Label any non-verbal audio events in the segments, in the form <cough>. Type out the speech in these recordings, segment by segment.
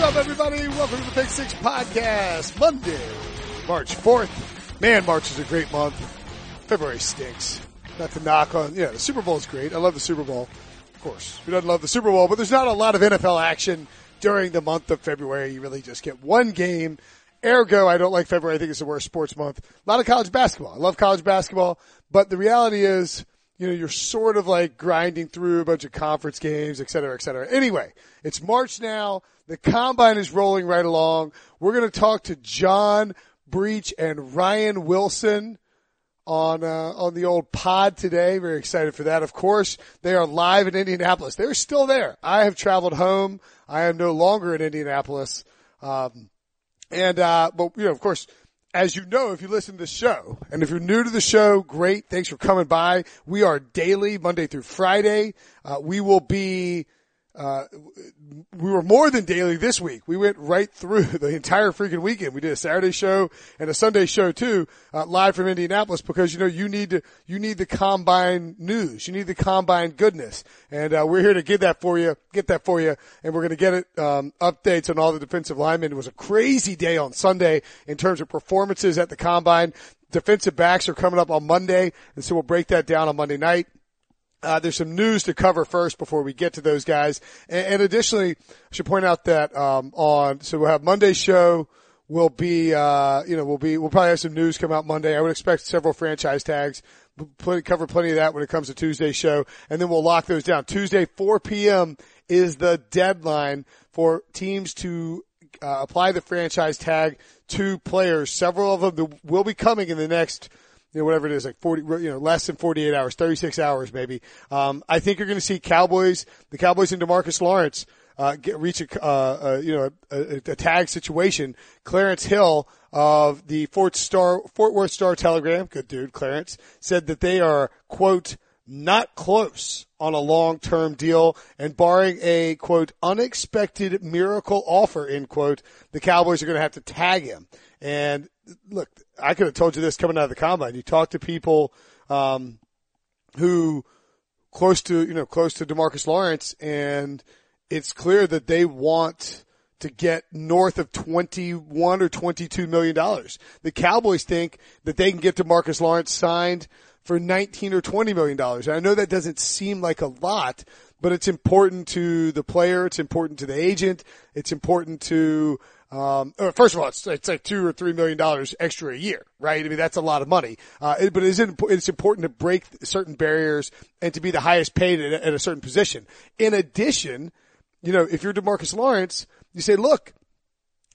What's up, everybody? Welcome to the Pick Six Podcast. Monday, March 4th. Man, March is a great month. February stinks. Not to knock on, yeah, the Super Bowl is great. I love the Super Bowl. Of course, who doesn't love the Super Bowl? But there's not a lot of NFL action during the month of February. You really just get one game. Ergo, I don't like February. I think it's the worst sports month. A lot of college basketball. I love college basketball, but the reality is, you know, you're sort of like grinding through a bunch of conference games, et cetera, et cetera. Anyway, it's March now. The combine is rolling right along. We're going to talk to John Breech and Ryan Wilson on uh, on the old pod today. Very excited for that. Of course, they are live in Indianapolis. They're still there. I have traveled home. I am no longer in Indianapolis. Um, and uh, but you know, of course, as you know, if you listen to the show, and if you're new to the show, great. Thanks for coming by. We are daily, Monday through Friday. Uh, we will be uh, we were more than daily this week. We went right through <laughs> the entire freaking weekend. We did a Saturday show and a Sunday show too, uh, live from Indianapolis because, you know, you need to, you need the combine news. You need the combine goodness. And, uh, we're here to get that for you, get that for you. And we're going to get it, um, updates on all the defensive linemen. It was a crazy day on Sunday in terms of performances at the combine. Defensive backs are coming up on Monday. And so we'll break that down on Monday night. Uh, there's some news to cover first before we get to those guys. And, and additionally, I should point out that, um, on, so we'll have Monday's show will be, uh, you know, we'll be, we'll probably have some news come out Monday. I would expect several franchise tags. We'll cover plenty of that when it comes to Tuesday's show. And then we'll lock those down. Tuesday, 4 p.m. is the deadline for teams to uh, apply the franchise tag to players. Several of them will be coming in the next you know, whatever it is, like 40, you know, less than 48 hours, 36 hours maybe. Um, I think you're going to see Cowboys, the Cowboys and Demarcus Lawrence, uh, get, reach a, uh, uh, you know, a, a, tag situation. Clarence Hill of the Fort Star, Fort Worth Star Telegram, good dude, Clarence, said that they are, quote, not close on a long-term deal and barring a quote unexpected miracle offer end quote the cowboys are going to have to tag him and look I could have told you this coming out of the combine. You talk to people, um, who close to, you know, close to Demarcus Lawrence and it's clear that they want to get north of 21 or 22 million dollars. The Cowboys think that they can get Demarcus Lawrence signed for 19 or 20 million dollars. I know that doesn't seem like a lot, but it's important to the player. It's important to the agent. It's important to um, first of all, it's, it's like two or three million dollars extra a year, right? I mean, that's a lot of money. Uh, it, but it's, it's important to break certain barriers and to be the highest paid at, at a certain position. In addition, you know, if you're Demarcus Lawrence, you say, look,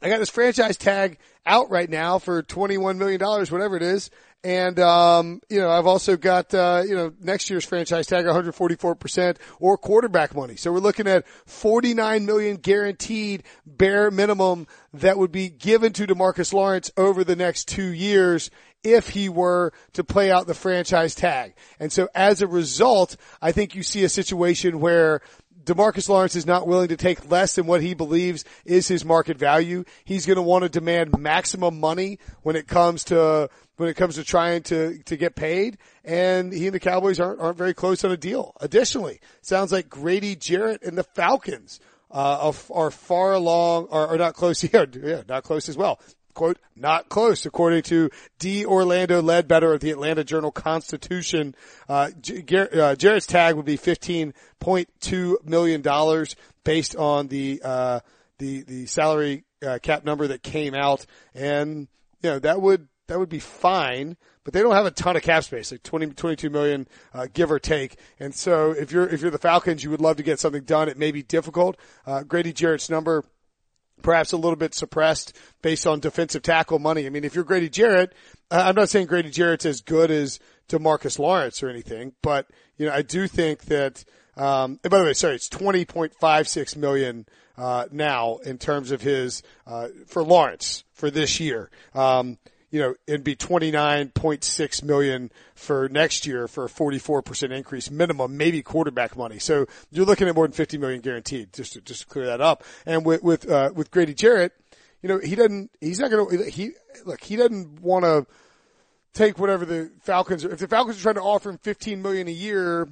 I got this franchise tag out right now for $21 million, whatever it is. And, um, you know, I've also got, uh, you know, next year's franchise tag 144% or quarterback money. So we're looking at 49 million guaranteed bare minimum that would be given to Demarcus Lawrence over the next two years if he were to play out the franchise tag. And so as a result, I think you see a situation where Demarcus Lawrence is not willing to take less than what he believes is his market value. He's going to want to demand maximum money when it comes to when it comes to trying to to get paid. And he and the Cowboys aren't aren't very close on a deal. Additionally, sounds like Grady Jarrett and the Falcons uh, are, far along, are not close <laughs> here. Yeah, not close as well quote, not close, according to D. Orlando Ledbetter of the Atlanta Journal Constitution. Uh, uh, Jarrett's tag would be $15.2 million based on the, uh, the, the salary uh, cap number that came out. And, you know, that would, that would be fine, but they don't have a ton of cap space, like 20, 22 million, uh, give or take. And so if you're, if you're the Falcons, you would love to get something done. It may be difficult. Uh, Grady Jarrett's number, perhaps a little bit suppressed based on defensive tackle money. I mean, if you're Grady Jarrett, I'm not saying Grady Jarrett's as good as Demarcus Lawrence or anything, but you know, I do think that. Um, and by the way, sorry, it's 20.56 million uh, now in terms of his uh, for Lawrence for this year. Um, you know, it'd be 29.6 million for next year for a 44% increase minimum, maybe quarterback money. So you're looking at more than 50 million guaranteed, just to, just to clear that up. And with, with, uh, with Grady Jarrett, you know, he doesn't, he's not going to, he, look, he doesn't want to take whatever the Falcons, are, if the Falcons are trying to offer him 15 million a year,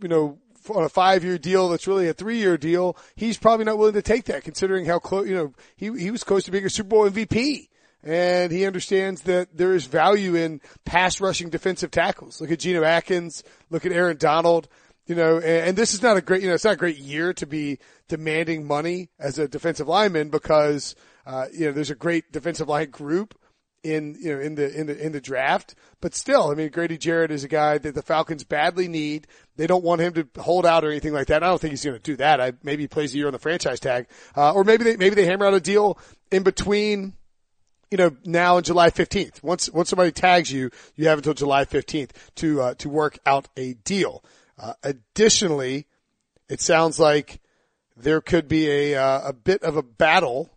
you know, on a five year deal that's really a three year deal, he's probably not willing to take that considering how close, you know, he, he was close to being a Super Bowl MVP. And he understands that there is value in pass rushing defensive tackles. Look at Geno Atkins. Look at Aaron Donald. You know, and, and this is not a great, you know, it's not a great year to be demanding money as a defensive lineman because, uh, you know, there's a great defensive line group in you know in the in the in the draft. But still, I mean, Grady Jarrett is a guy that the Falcons badly need. They don't want him to hold out or anything like that. I don't think he's going to do that. I, maybe he plays a year on the franchise tag, uh, or maybe they maybe they hammer out a deal in between. You know, now on July 15th. Once, once somebody tags you, you have until July 15th to, uh, to work out a deal. Uh, additionally, it sounds like there could be a, uh, a bit of a battle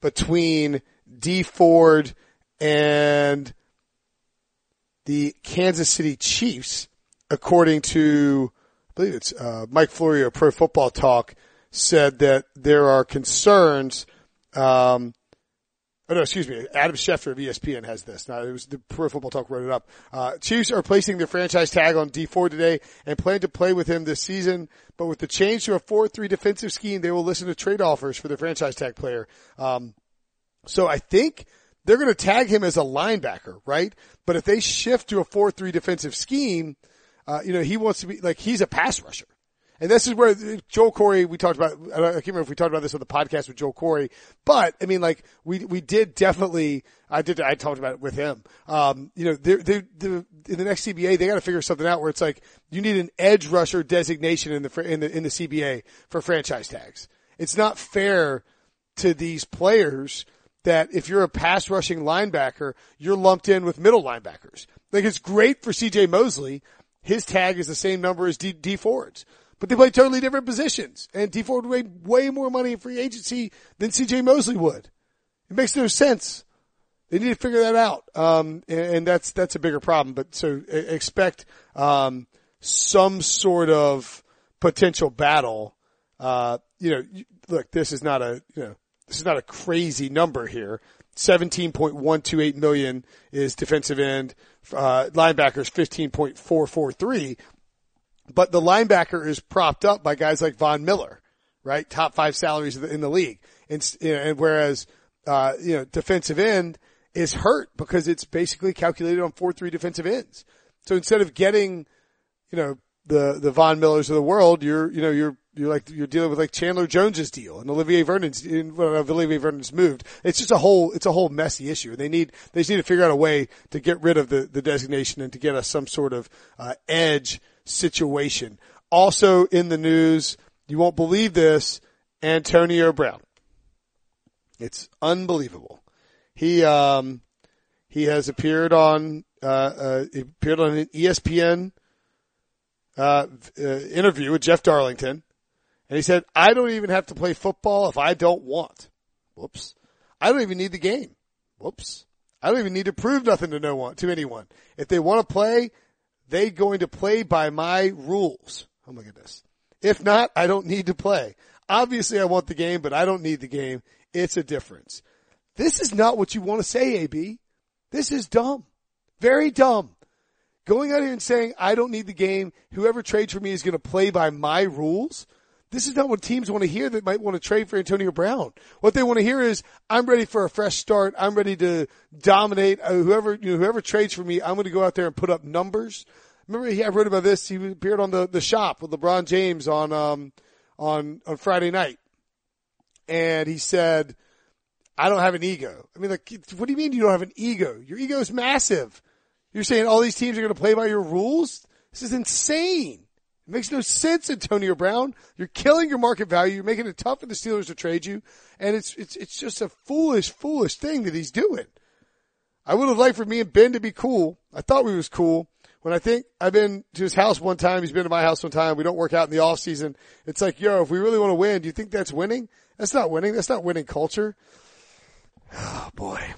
between Dee Ford and the Kansas City Chiefs, according to, I believe it's uh, Mike Florio, Pro Football Talk, said that there are concerns. Um, Oh no, excuse me. Adam Schefter of ESPN has this. Now it was the Pro Football Talk wrote it up. Uh, Chiefs are placing their franchise tag on Dee Ford today and plan to play with him this season. But with the change to a 4-3 defensive scheme, they will listen to trade offers for the franchise tag player. Um, so I think they're going to tag him as a linebacker, right? But if they shift to a 4-3 defensive scheme, uh, you know, he wants to be like, he's a pass rusher. And this is where Joel Corry, we talked about, I can't remember if we talked about this on the podcast with Joel Corry, but I mean, like, we, we did definitely, I did, I talked about it with him. Um, you know, they're, they're, in the next CBA, they got to figure something out where it's like, you need an edge rusher designation in the, in the, in the CBA for franchise tags. It's not fair to these players that if you're a pass rushing linebacker, you're lumped in with middle linebackers. Like it's great for CJ Mosley. His tag is the same number as D, Dee Ford's, but they play totally different positions. And Dee Ford made way more money in free agency than CJ Mosley would. It makes no sense. They need to figure that out. Um, and, and, that's, that's a bigger problem. But so expect, um, some sort of potential battle. Uh, you know, look, this is not a, you know, this is not a crazy number here. 17.128 million is defensive end, uh, linebackers 15.443. But the linebacker is propped up by guys like Von Miller, right? Top five salaries in the league. And, and whereas, uh, you know, defensive end is hurt because it's basically calculated on 4-3 defensive ends. So instead of getting, you know, the, the Von Millers of the world, you're, you know, you're you're like you're dealing with like Chandler Jones's deal and Olivier Vernon's well, Olivier Vernon's moved. It's just a whole it's a whole messy issue. They need they just need to figure out a way to get rid of the the designation and to get us some sort of uh, edge situation. Also in the news, you won't believe this, Antonio Brown. It's unbelievable. He um he has appeared on uh, uh appeared on an ESPN uh, uh, interview with Jeff Darlington and he said, I don't even have to play football if I don't want. Whoops. I don't even need the game. Whoops. I don't even need to prove nothing to no one, to anyone. If they want to play, they going to play by my rules. Oh my goodness. If not, I don't need to play. Obviously I want the game, but I don't need the game. It's a difference. This is not what you want to say, AB. This is dumb. Very dumb. Going out here and saying, I don't need the game. Whoever trades for me is going to play by my rules. This is not what teams want to hear that might want to trade for Antonio Brown. What they want to hear is, I'm ready for a fresh start. I'm ready to dominate. Uh, whoever, you know, whoever trades for me, I'm going to go out there and put up numbers. Remember, he, I wrote about this. He appeared on the, the shop with LeBron James on, um, on, on Friday night. And he said, I don't have an ego. I mean, like, what do you mean you don't have an ego? Your ego is massive. You're saying all these teams are going to play by your rules? This is insane. It makes no sense, Antonio Brown. You're killing your market value. You're making it tough for the Steelers to trade you. And it's, it's, it's just a foolish, foolish thing that he's doing. I would have liked for me and Ben to be cool. I thought we was cool. When I think I've been to his house one time, he's been to my house one time. We don't work out in the off season. It's like, yo, if we really want to win, do you think that's winning? That's not winning. That's not winning culture. <sighs> Oh boy.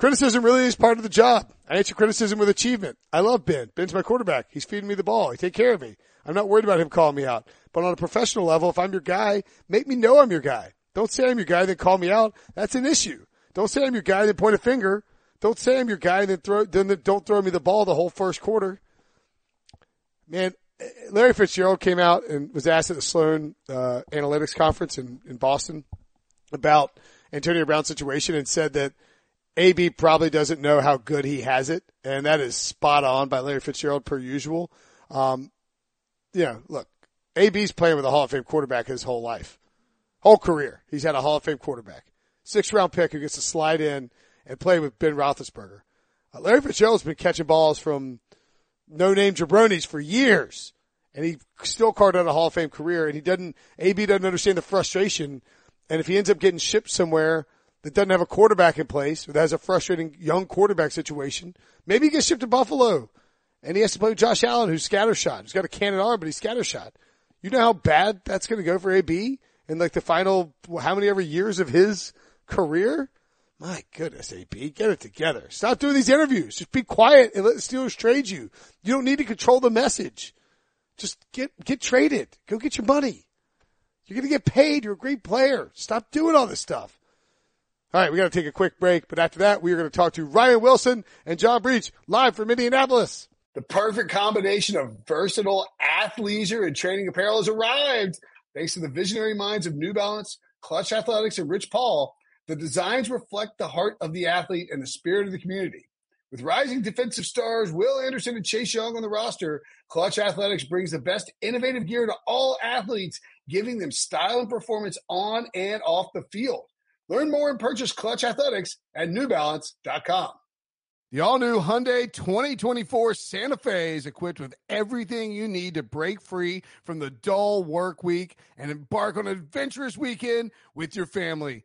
Criticism really is part of the job. I answer criticism with achievement. I love Ben. Ben's my quarterback. He's feeding me the ball. He take care of me. I'm not worried about him calling me out. But on a professional level, if I'm your guy, make me know I'm your guy. Don't say I'm your guy, then call me out. That's an issue. Don't say I'm your guy, then point a finger. Don't say I'm your guy, then throw, then don't throw me the ball the whole first quarter. Man, Larry Fitzgerald came out and was asked at the Sloan uh, Analytics Conference in, in Boston about Antonio Brown's situation and said that AB probably doesn't know how good he has it, and that is spot on by Larry Fitzgerald per usual. Um, yeah, look, AB's playing with a Hall of Fame quarterback his whole life, whole career. He's had a Hall of Fame quarterback, six round pick who gets to slide in and play with Ben Roethlisberger. Uh, Larry Fitzgerald's been catching balls from no name jabronis for years, and he still carved out a Hall of Fame career. And he doesn't, AB doesn't understand the frustration. And if he ends up getting shipped somewhere that doesn't have a quarterback in place or that has a frustrating young quarterback situation, maybe he gets shipped to Buffalo and he has to play with Josh Allen, who's scattershot. He's got a cannon arm, but he's scattershot. You know how bad that's going to go for AB in like the final, how many ever years of his career? My goodness, AB, get it together. Stop doing these interviews. Just be quiet and let the Steelers trade you. You don't need to control the message. Just get, get traded. Go get your money. You're going to get paid. You're a great player. Stop doing all this stuff. All right, we got to take a quick break, but after that, we are going to talk to Ryan Wilson and John Breech live from Indianapolis. The perfect combination of versatile athleisure and training apparel has arrived. Thanks to the visionary minds of New Balance, Clutch Athletics, and Rich Paul, the designs reflect the heart of the athlete and the spirit of the community. With rising defensive stars Will Anderson and Chase Young on the roster, Clutch Athletics brings the best innovative gear to all athletes, giving them style and performance on and off the field. Learn more and purchase Clutch Athletics at NewBalance.com. The all new Hyundai 2024 Santa Fe is equipped with everything you need to break free from the dull work week and embark on an adventurous weekend with your family.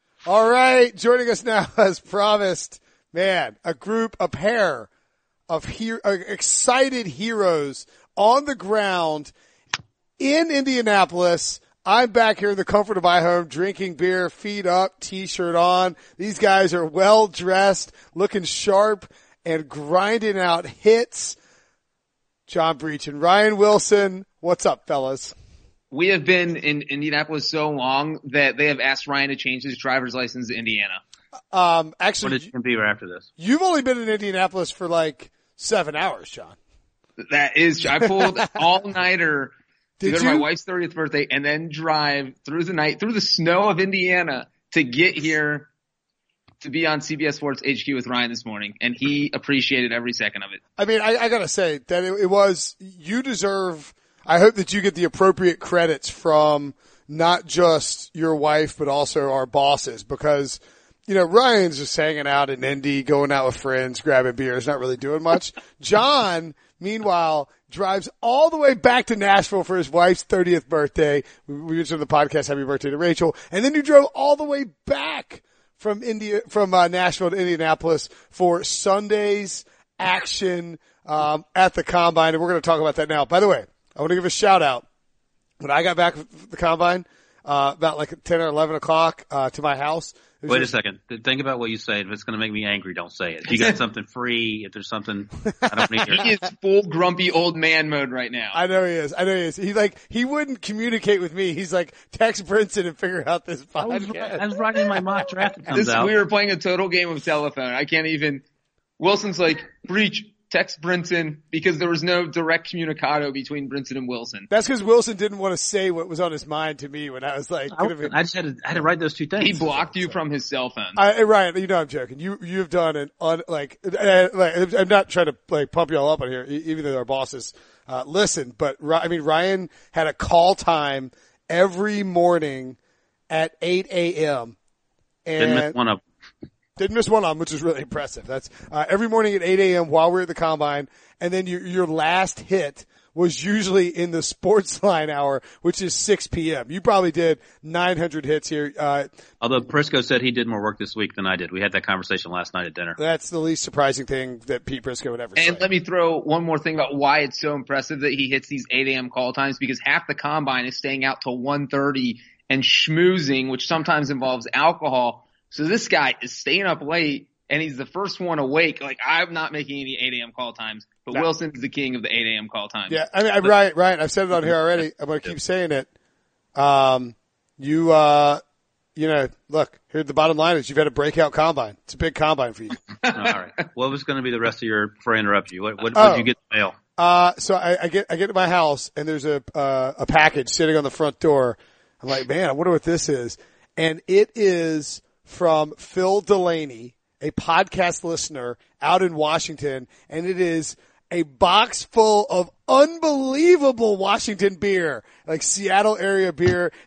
All right, joining us now <laughs> as promised, man, a group, a pair of he- uh, excited heroes on the ground in Indianapolis. I'm back here in the comfort of my home drinking beer, feet up, t-shirt on. These guys are well dressed, looking sharp and grinding out hits. John Breech and Ryan Wilson. What's up, fellas? We have been in Indianapolis so long that they have asked Ryan to change his driver's license to Indiana. Um, actually, what did you be after this? You've only been in Indianapolis for like seven hours, John. That is, I pulled <laughs> all nighter to Did go to you? my wife's 30th birthday and then drive through the night, through the snow of Indiana to get here to be on CBS Sports HQ with Ryan this morning. And he appreciated every second of it. I mean, I, I gotta say that it, it was, you deserve, I hope that you get the appropriate credits from not just your wife, but also our bosses because, you know, Ryan's just hanging out in Indy, going out with friends, grabbing beers, not really doing much. <laughs> John, meanwhile, drives all the way back to Nashville for his wife's 30th birthday. We mentioned on the podcast, happy birthday to Rachel. And then you drove all the way back from India, from uh, Nashville to Indianapolis for Sunday's action um, at the combine, and we're going to talk about that now. By the way, I want to give a shout out. When I got back from the combine, uh, about like ten or eleven o'clock uh, to my house. it was Wait a second. Think about what you say. If it's going to make me angry, don't say it. If you got <laughs> something free, if there's something, I don't need <laughs> He is full grumpy old man mode right now. I know he is. I know he is. He like he wouldn't communicate with me. He's like text Brinson and figure out this I was, podcast. I was writing my mock draft comes This, out. we were playing a total game of telephone. I can't even. Wilson's like, Breech, text Brinson because there was no direct communicado between Brinson and Wilson. That's because Wilson didn't want to say what was on his mind to me when I was like, I, gonna I just had to, I had to write those two things. He blocked you from his cell phone. I, hey, Ryan, you know I'm joking. You you've done an un, like uh, like I'm not trying to like pump you all up on here, e- even though our bosses uh, listen. But I mean, Ryan had a call time every morning at 8 a.m. Didn't miss And one of them. Didn't miss one of them, which is really <laughs> impressive. That's uh, every morning at 8 a.m. while we're at the combine, and then your your last hit was usually in the sports <laughs> line hour, which is 6 p.m. You probably did 900 hits here. Uh, Although Prisco said he did more work this week than I did. We had that conversation last night at dinner. that's the least surprising thing that Pete Prisco would ever And say. let me throw one more thing about why it's so impressive that he hits these 8 a.m. call times because half the combine is staying out till 1.30 and schmoozing, which sometimes involves alcohol. So this guy is staying up late and he's the first one awake. Like I'm not making any 8 a.m. call times, but No. Wilson's the king of the 8 a.m. call times. Yeah, I mean, I, Ryan, Ryan, I've said it on here already. I'm going <laughs> to keep saying it. Um, you, uh, you know, look, here the bottom line is you've had a breakout combine. It's a big combine for you. <laughs> All right. What was going to be the rest of your, before I interrupt you, what, what, Oh. what did you get in the mail? Uh, so I, I get, I get to my house and there's a, uh, a package sitting on the front door. I'm like, man, I wonder what this is. And it is from Phil Delaney, a podcast listener out in Washington. And it is a box full of unbelievable Washington beer, like Seattle area beer. <laughs>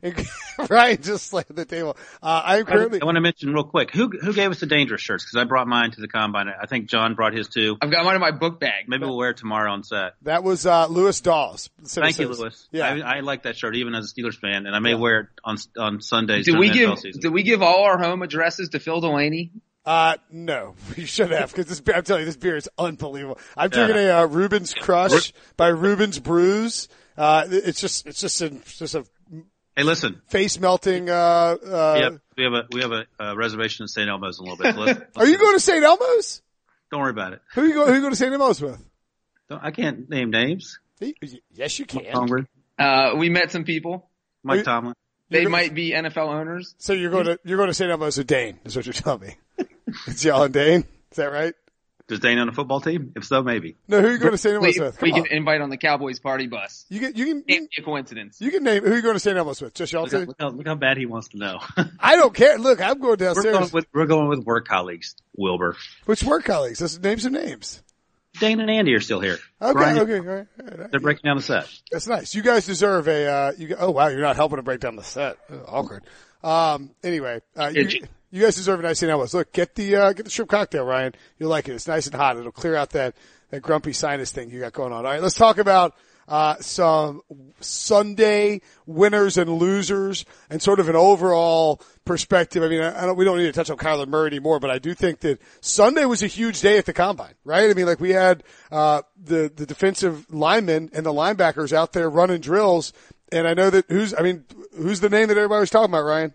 And Ryan just slammed the table. Uh, I'm currently, I want to mention real quick, who, who gave us the dangerous shirts? Cause I brought mine to the combine. I think John brought his too. I've got one in my book bag. Maybe we'll wear it tomorrow on set. that was, uh, Lewis Dawes. Thank you, Lewis. Yeah. I, I like that shirt even as a Steelers fan, and I may Yeah. wear it on on Sundays. Did we give, NFL season. did we give all our home addresses to Phil Delaney? Uh, no, <laughs> you should have because this. I'm telling you, this beer is unbelievable. I'm drinking a uh, Reuben's Crush by Reuben's Brews. Uh, it's just, it's just, a, it's just a Hey, listen. face melting. Uh, uh, Yep, we have a we have a, uh reservation in St. Elmo's in a little bit. So let's- <laughs> Are you going to St. Elmo's? Don't worry about it. Who you go? Who you going to St. Elmo's with? Don't, I can't name names. Yes, you can. Uh, we met some people. Mike You- Tomlin. They You're- might be NFL owners. So you're going to you're going to St. Elmo's with Dane? Is what you're telling me? <laughs> it's y'all and Dane. Is that right? Does Dane own a football team? If so, maybe. No, who are you going to St. Elmo's We, with? Come we on. can invite on the Cowboys party bus. You can you can Can't be a coincidence. you can name who are you going to St. Elmo's with? Just y'all Look two. look, how, look how bad he wants to know. I don't care. Look, I'm going we're going with we're going with work colleagues. Wilbur, Which work colleagues? Let's name some names. Dane, and Andy are still here. Okay, Brian, okay, all right, all right. They're breaking down the set. That's nice. You guys deserve a. Uh, you oh wow, you're not helping to break down the set. Ugh, awkward. Um. Anyway, uh, you, Itchy. You guys deserve a nice. Elmo's. Look, get the uh, get the shrimp cocktail, Ryan. You'll like it. It's nice and hot. It'll clear out that that grumpy sinus thing you got going on. All right, let's talk about uh, some Sunday winners and losers and sort of an overall perspective. I mean, I don't, we don't need to touch on Kyler Murray anymore, but I do think that Sunday was a huge day at the combine, right? I mean, like we had, uh, the, the defensive linemen and the linebackers out there running drills. And I know that who's, I mean, who's the name that everybody was talking about, Ryan?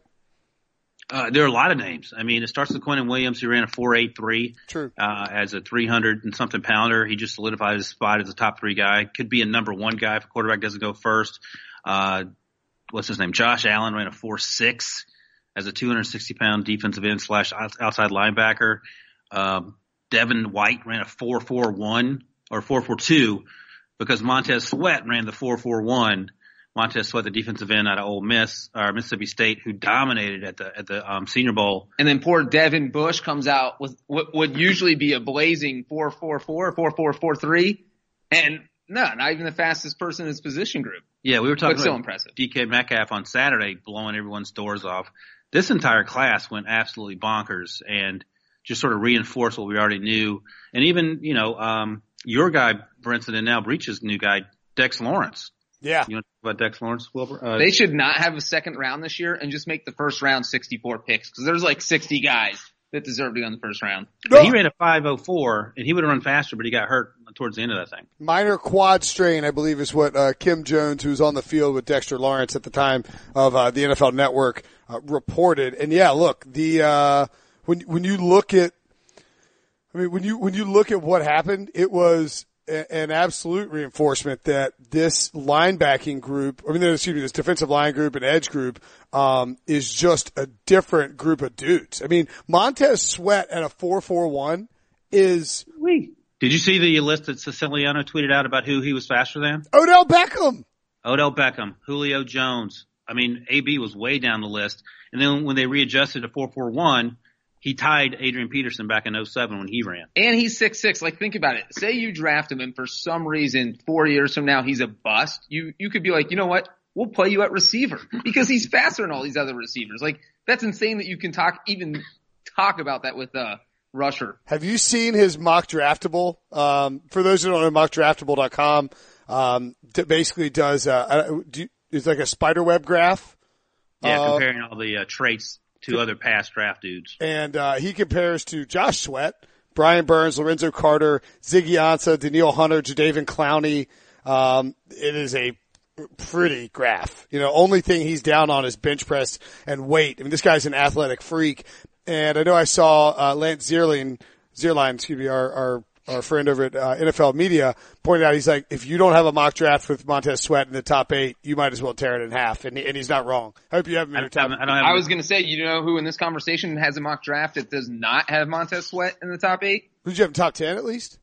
Uh, there are a lot of names. I mean, it starts with Quinnen Williams, who ran a 4.83 True. uh, as a 300 and something pounder. He just solidified his spot as a top three guy. Could be a number one guy if a quarterback doesn't go first. Uh, what's his name? Josh Allen ran a 4.6 as a 260 pound defensive end slash outside linebacker. Um, Devin White ran a 4.41 or 4.42 because Montez Sweat ran the 4.41. Montez Sweat, the defensive end out of Ole Miss or Mississippi State, who dominated at the at the um, Senior Bowl. And then poor Devin Bush comes out with what would usually be a blazing 4-4-4, 4-4-4-3. And no, not even the fastest person in his position group. Yeah, we were talking But about impressive. DK Metcalf on Saturday blowing everyone's doors off. This entire class went absolutely bonkers and just sort of reinforced what we already knew. And even, you know, um, your guy, Brinson, and now Breech's new guy, Dex Lawrence. Yeah. You want to talk about Dex Lawrence, Wilbur? Uh, They should not have a second round this year and just make the first round 64 picks because there's like 60 guys that deserve to be on the first round. but he ran a 504 and he would have run faster, but he got hurt towards the end of that thing. minor quad strain, I believe, is what uh, Kim Jones, who was on the field with Dexter Lawrence at the time of uh, the NFL Network, uh, reported. And yeah, look, the uh, when when you look at, I mean, when you when you look at what happened, it was a, an absolute reinforcement that this linebacking group, I mean, excuse me, this defensive line group and edge group, um, is just a different group of dudes. I mean, Montez Sweat at a four four one is Did you see the list that Siciliano tweeted out about who he was faster than? Odell Beckham. Odell Beckham, Julio Jones. I mean, AB was way down the list. And then when they readjusted to 441, he tied Adrian Peterson back in 07 when he ran. And he's six six. Like think about it. Say you draft him and for some reason four years from now he's a bust. You you could be like, you know what? we'll play you at receiver <laughs> because he's faster than all these other receivers. Like that's insane that you can talk even talk about that with uh Rusher. Have you seen his mock draftable? Um, for those who don't know, mockdraftable.com, um, that basically does, uh, do you, it's like a spider web graph. Yeah, Uh, comparing all the uh, traits to other past draft dudes. and uh, he compares to Josh Sweat, Brian Burns, Lorenzo Carter, Ziggy Ansah, Danielle Hunter, Jadeveon Clowney. Um, it is a pretty graph. You know, only thing he's down on is bench press and weight. I mean, this guy's an athletic freak. And I know I saw uh, Lance Zierlein, Zierlein, excuse me, our, our our friend over at uh, NFL Media pointed out, he's like, if you don't have a mock draft with Montez Sweat in the top eight, you might as well tear it in half. And, he, and he's not wrong. I hope you have him in I your don't, top. I don't have. I was going to say, you know who in this conversation has a mock draft that does not have Montez Sweat in the top eight? Who'd you have in top ten at least?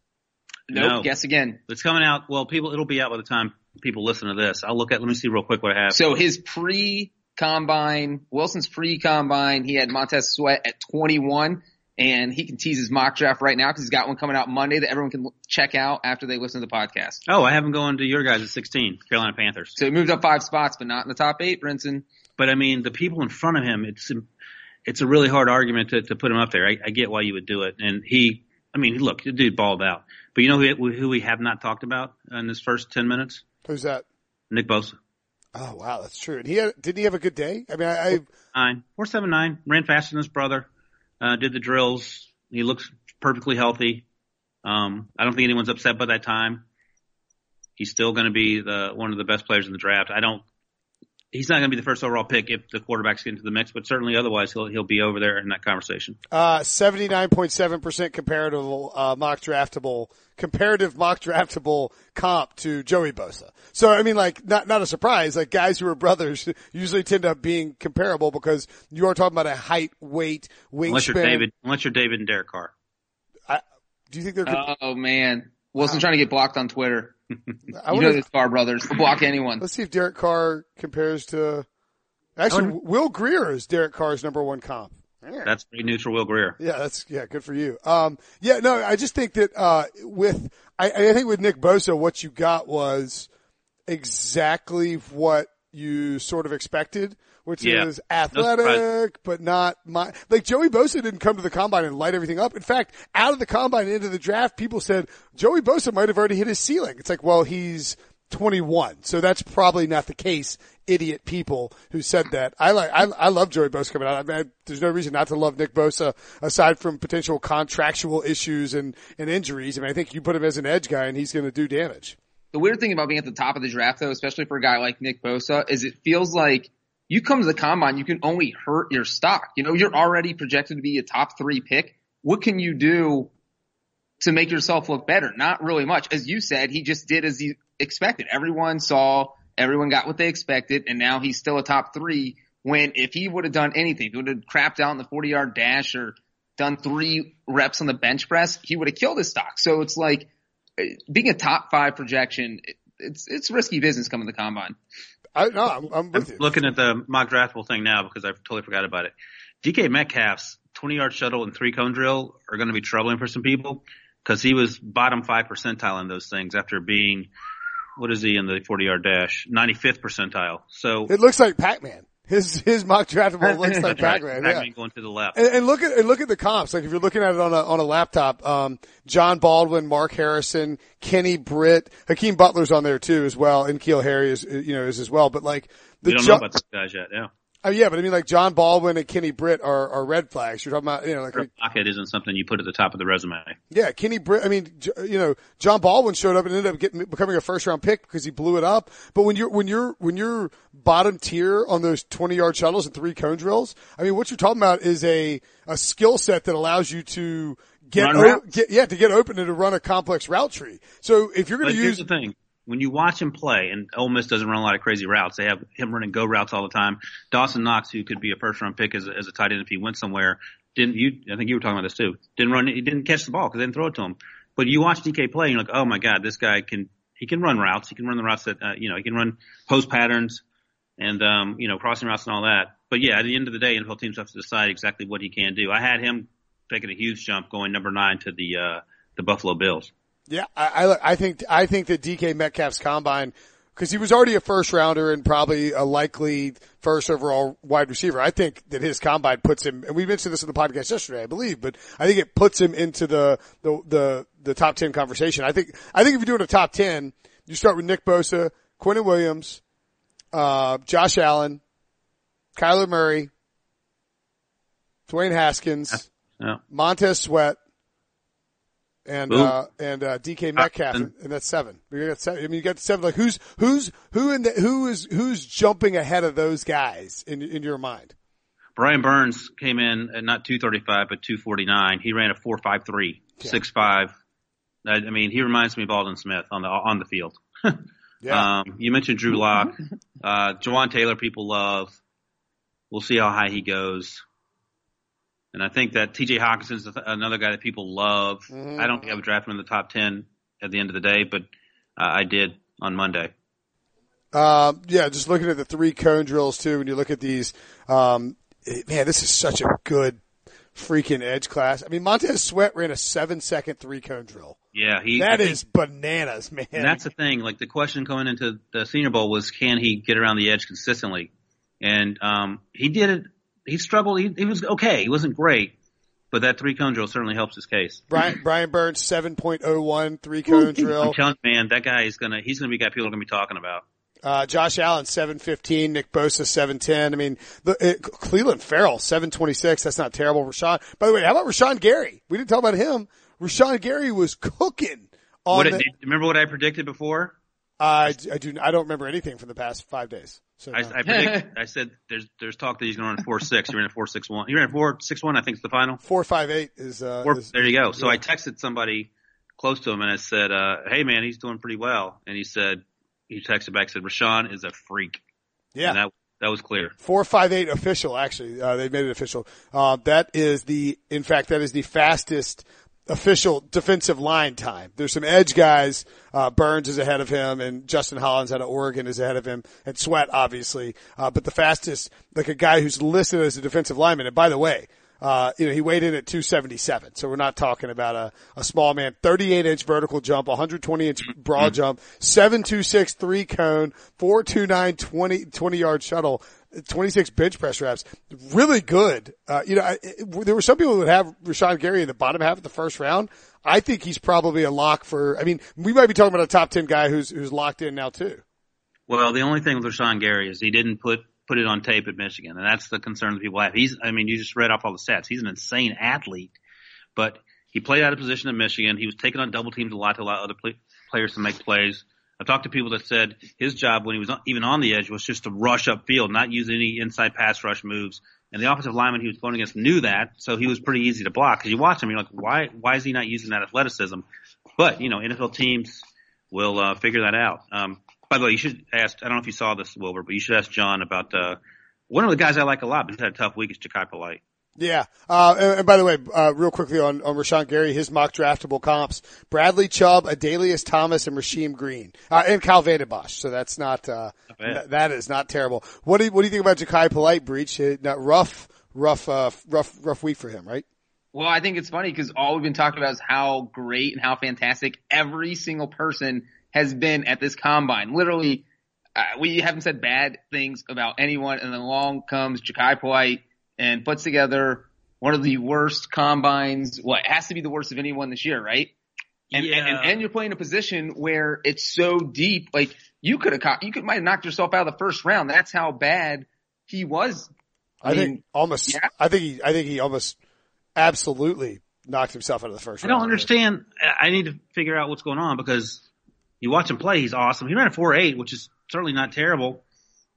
Nope. No. Guess again. It's coming out. Well, people, it'll be out by the time people listen to this. I'll look at. Let me see real quick what I have. So his pre combine, Wilson's pre combine, he had Montez Sweat at 21 and he can tease his mock draft right now because he's got one coming out Monday that everyone can check out after they listen to the podcast. oh, I have him going to your guys at 16, Carolina Panthers. So he moved up five spots, but not in the top eight, Brinson. But I mean, the people in front of him, it's it's a really hard argument to, to put him up there. I, I get why you would do it, and he. I mean, look, the dude balled out. But you know who who we have not talked about in this first 10 minutes? Who's that? Nick Bosa. Oh wow, that's true. And he had, didn't he have a good day? I mean, I, I Nine, four seven nine, ran faster than his brother, uh, did the drills. He looks perfectly healthy. Um, I don't think anyone's upset by that time. He's still going to be the one of the best players in the draft. I don't. He's not going to be the first overall pick if the quarterbacks get into the mix, but certainly otherwise he'll he'll be over there in that conversation. uh, seventy nine point seven percent comparative uh, mock draftable comparative mock draftable comp to Joey Bosa. So I mean, like not not a surprise. Like guys who are brothers <laughs> usually tend up being comparable because you are talking about a height, weight, wingspan. Unless you're David, unless you're David and Derek Carr. Do you think they're? com- Oh man. Wilson trying to get blocked on Twitter. <laughs> I You know if- the Carr brothers. They'll block anyone. let's see if Derek Carr compares to. Actually, Will Grier is Derek Carr's number one comp. That's pretty neutral. Will Grier. Yeah, that's yeah, good for you. Um, yeah, no, I just think that uh, with I, I think with Nick Bosa, what you got was exactly what you sort of expected, which Yeah. is surprise. athletic, but not my like Joey Bosa didn't come to the combine and light everything up. In fact, out of the combine and into the draft, people said Joey Bosa might have already hit his ceiling. It's like, well, he's 21, so that's probably not the case. Idiot people who said that. I like, I, I love Joey Bosa coming out. I mean, I, there's no reason not to love Nick Bosa aside from potential contractual issues and, and injuries. I mean, I think you put him as an edge guy and he's going to do damage. The weird thing about being at the top of the draft though, especially for a guy like Nick Bosa, is it feels like you come to the combine, you can only hurt your stock. You know, you're already projected to be a top three pick. What can you do to make yourself look better? Not really much. As you said, he just did as he expected. Everyone saw, everyone got what they expected, and now he's still a top three when if he would have done anything, he would have crapped out in the 40 yard dash or done three reps on the bench press, he would have killed his stock. So it's like, uh, being a top five projection, it's it's risky business coming to the combine. I, no, I'm, I'm I'm you. looking at the mock draftable thing now because I totally forgot about it. DK Metcalf's 20 yard shuttle and three cone drill are going to be troubling for some people because he was bottom five percentile in those things after being, what is he in the 40 yard dash? 95th percentile. So It looks like Pac-Man. His his mock draftable <laughs> looks like Pac-Man. Yeah. Going to the left. And, and look at and look at the comps. Like if you're looking at it on a on a laptop, um, Jon Baldwin, Mark Harrison, Kenny Britt, Hakeem Butler's on there too as well, and N'Keal Harry is you know is as well. But like the We don't Jo- know about those guys yet. Yeah. Oh, yeah, but I mean like Jon Baldwin and Kenny Britt are are red flags. You're talking about you know like, Pocket isn't something you put at the top of the resume. yeah, Kenny Britt. I mean, you know, Jon Baldwin showed up and ended up getting becoming a first round pick because he blew it up. But when you're when you're when you're bottom tier on those twenty yard shuttles and three cone drills, I mean, what you're talking about is a a skill set that allows you to get, o- get yeah to get open and to run a complex route tree. So if you're going to use the thing. When you watch him play, and Ole Miss doesn't run a lot of crazy routes, they have him running go routes all the time. Dawson Knox, who could be a first round pick as a, as a tight end if he went somewhere, didn't you? I think you were talking about this too. Didn't run. He didn't catch the ball because they didn't throw it to him. But you watch DK play, and you're like, oh my god, this guy can. He can run routes. He can run the routes that uh, you know. He can run post patterns, and um, you know crossing routes and all that. But yeah, at the end of the day, NFL teams have to decide exactly what he can do. I had him taking a huge jump going number nine to the uh, the Buffalo Bills. Yeah, I, I, I think I think that DK Metcalf's combine because he was already a first rounder and probably a likely first overall wide receiver. I think that his combine puts him, and we mentioned this in the podcast yesterday, I believe, but I think it puts him into the, the, the, the top 10 conversation. I think, I think if you're doing a top 10, you start with Nick Bosa, Quinnen Williams, uh, Josh Allen, Kyler Murray, Dwayne Haskins, Yeah. Montez Sweat, and uh, and uh, DK Metcalf, and, and that's seven. You got seven. I mean, you got seven. Like who's who's who in the who is who's jumping ahead of those guys in in your mind? Brian Burns came in at not 235 but 249. He ran a 453, Yeah. 6'5. I, I mean, he reminds me of Aldon Smith on the on the field. <laughs> Yeah, Um, you mentioned Drew Lock, <laughs> uh, Jawaan Taylor. People love. We'll see how high he goes. And I think that T.J. Hockenson's another guy that people love. Mhm. I don't think I would draft him in the top ten at the end of the day, but uh, I did on Monday. um, yeah. Just looking at the three cone drills too. When you look at these, um, it- man, this is such a good freaking edge class. I mean, Montez Sweat ran a seven second three cone drill. Yeah, he. That think- is bananas, man. And that's the thing. Like the question coming into the Senior Bowl was, can he get around the edge consistently? And um, he did it. He struggled. He, he was okay. He wasn't great, but that three cone drill certainly helps his case. Brian Brian Burns seven point oh one three cone drill. I'm telling you, man, that guy is gonna. He's gonna be guy people are gonna be talking about. Uh, Josh Allen, 715. Nick Bosa, 710. I mean, the, it, Clelin Ferrell, 726. That's not terrible. Rashan, by the way, how about Rashan Gary? We didn't talk about him. Rashan Gary was cooking on What the, remember what I predicted before? I, I do, I don't remember anything from the past five days. So, I, no. I predict. I said there's there's talk that he's gonna run four six. He ran a four six one. He ran a four six one. I think is the final. 458 is, uh, Four, is- there you go. So yeah. I texted somebody close to him and I said, uh, "Hey man, he's doing pretty well." And he said, he texted back said, "Rashan is a freak." yeah. And that that was clear. Four five eight official. Actually, uh, they made it official. Uh, that is the, in fact, that is the fastest official defensive line time. There's some edge guys. Uh, Burns is ahead of him, and Justin Hollins out of Oregon is ahead of him, and Sweat obviously. Uh, but the fastest, like a guy who's listed as a defensive lineman. And by the way. Uh, you know, he weighed in at 277. So we're not talking about a, a small man. 38 inch vertical jump, 120 inch broad jump, 726 three cone, 429 20, 20 yard shuttle. 26 bench press reps. Really good. Uh, you know, I, it, there were some people who would have Rashan Gary in the bottom half of the first round. I think he's probably a lock for, I mean, we might be talking about a top 10 guy who's, who's locked in now too. Well, the only thing with Rashan Gary is he didn't put put it on tape at Michigan, and that's the concern that people have. He's, I mean, you just read off all the stats. He's an insane athlete, but he played out of position at Michigan. He was taking on double teams a lot to allow other play, players to make plays. I've talked to people that said his job when he was even on the edge was just to rush upfield, not use any inside pass rush moves. And the offensive lineman he was going against knew that, so he was pretty easy to block. Because you watch him, you're like, why? Why is he not using that athleticism? But you know, NFL teams will uh, figure that out. Um, by the way, you should ask. I don't know if you saw this, Wilbur, but you should ask John about uh, one of the guys I like a lot, but he's had a tough week. Is Jachai Polite. Yeah. Uh, and, and by the way, uh, real quickly on, on Rashan Gary, his mock draftable comps, Bradley Chubb, Adalius Thomas, and Rasheem Green, uh, and Cal Van Bosch. So that's not, uh, th- that is not terrible. What do you, what do you think about Jachai Polite Breech? Not rough, rough, uh, rough, rough week for him, right? Well, I think it's funny because all we've been talking about is how great and how fantastic every single person has been at this combine. Literally, uh, we haven't said bad things about anyone, and then along comes Jachai Polite and puts together one of the worst combines. What it has to be the worst of anyone this year, right? And, Yeah. and, and you're playing a position where it's so deep. Like you could have, you could might have knocked yourself out of the first round. That's how bad he was. I, I think mean, almost, yeah. I think he, I think he almost absolutely knocked himself out of the first I round. don't understand. I I need to figure out what's going on because you watch him play. He's awesome. He ran a four eight, which is certainly not terrible.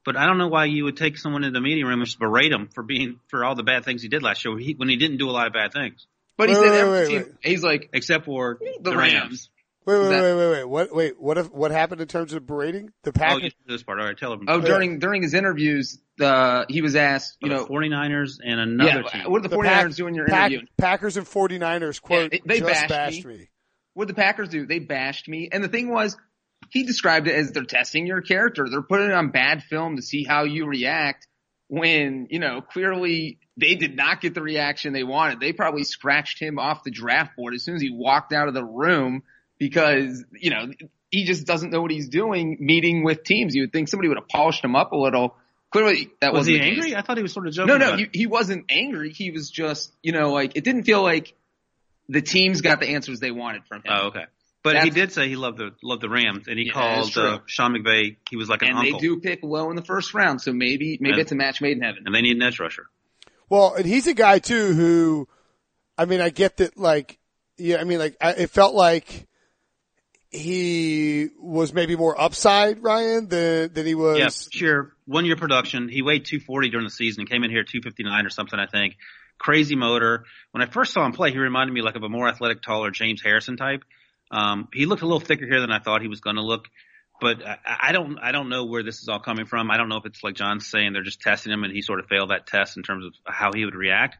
But I don't know why you would take someone in the meeting room and just berate him for being for all the bad things he did last year when he, when he didn't do a lot of bad things, But he Wait, said wait, every wait, team, wait. he's like except for the Rams. Wait, wait, that- wait, wait, wait. What, wait, what if, what happened in terms of berating? The Oh, Packers? you do this part. All right, tell him. Oh, during during his interviews, uh, he was asked, you the know, 49ers and another yeah, team. what are the The 49ers Pack- doing in your Pack- interview? Packers and 49ers quote, Yeah, they- they just bashed bashed me. me. What did the Packers do? They bashed me, and the thing was, he described it as they're testing your character. They're putting it on bad film to see how you react. When you know clearly they did not get the reaction they wanted. They probably scratched him off the draft board as soon as he walked out of the room because you know he just doesn't know what he's doing meeting with teams. You would think somebody would have polished him up a little. Clearly, that Was wasn't he the case. angry? I thought he was sort of joking. No, no, about he, he wasn't angry. He was just, you know, like it didn't feel like the teams got the answers they wanted from him. Oh, okay. But he did say he loved the loved the Rams, and he Yeah, called that's true. uh, Sean McVay. He was like an and uncle, they do pick low in the first round, so maybe maybe And- it's a match made in heaven. and they need an edge rusher. Well, and he's a guy too who, I mean, I get that. Like, yeah, I mean, like I, it felt like he was maybe more upside, Ryan, than than he was. Yeah, sure. One year production. He weighed 240 during the season. Came in here 259 or something, I think. Crazy motor. When I first saw him play, he reminded me like of a more athletic, taller James Harrison type. Um, he looked a little thicker here than I thought he was going to look. But I, I don't, I don't know where this is all coming from. I don't know if it's like John's saying they're just testing him and he sort of failed that test in terms of how he would react,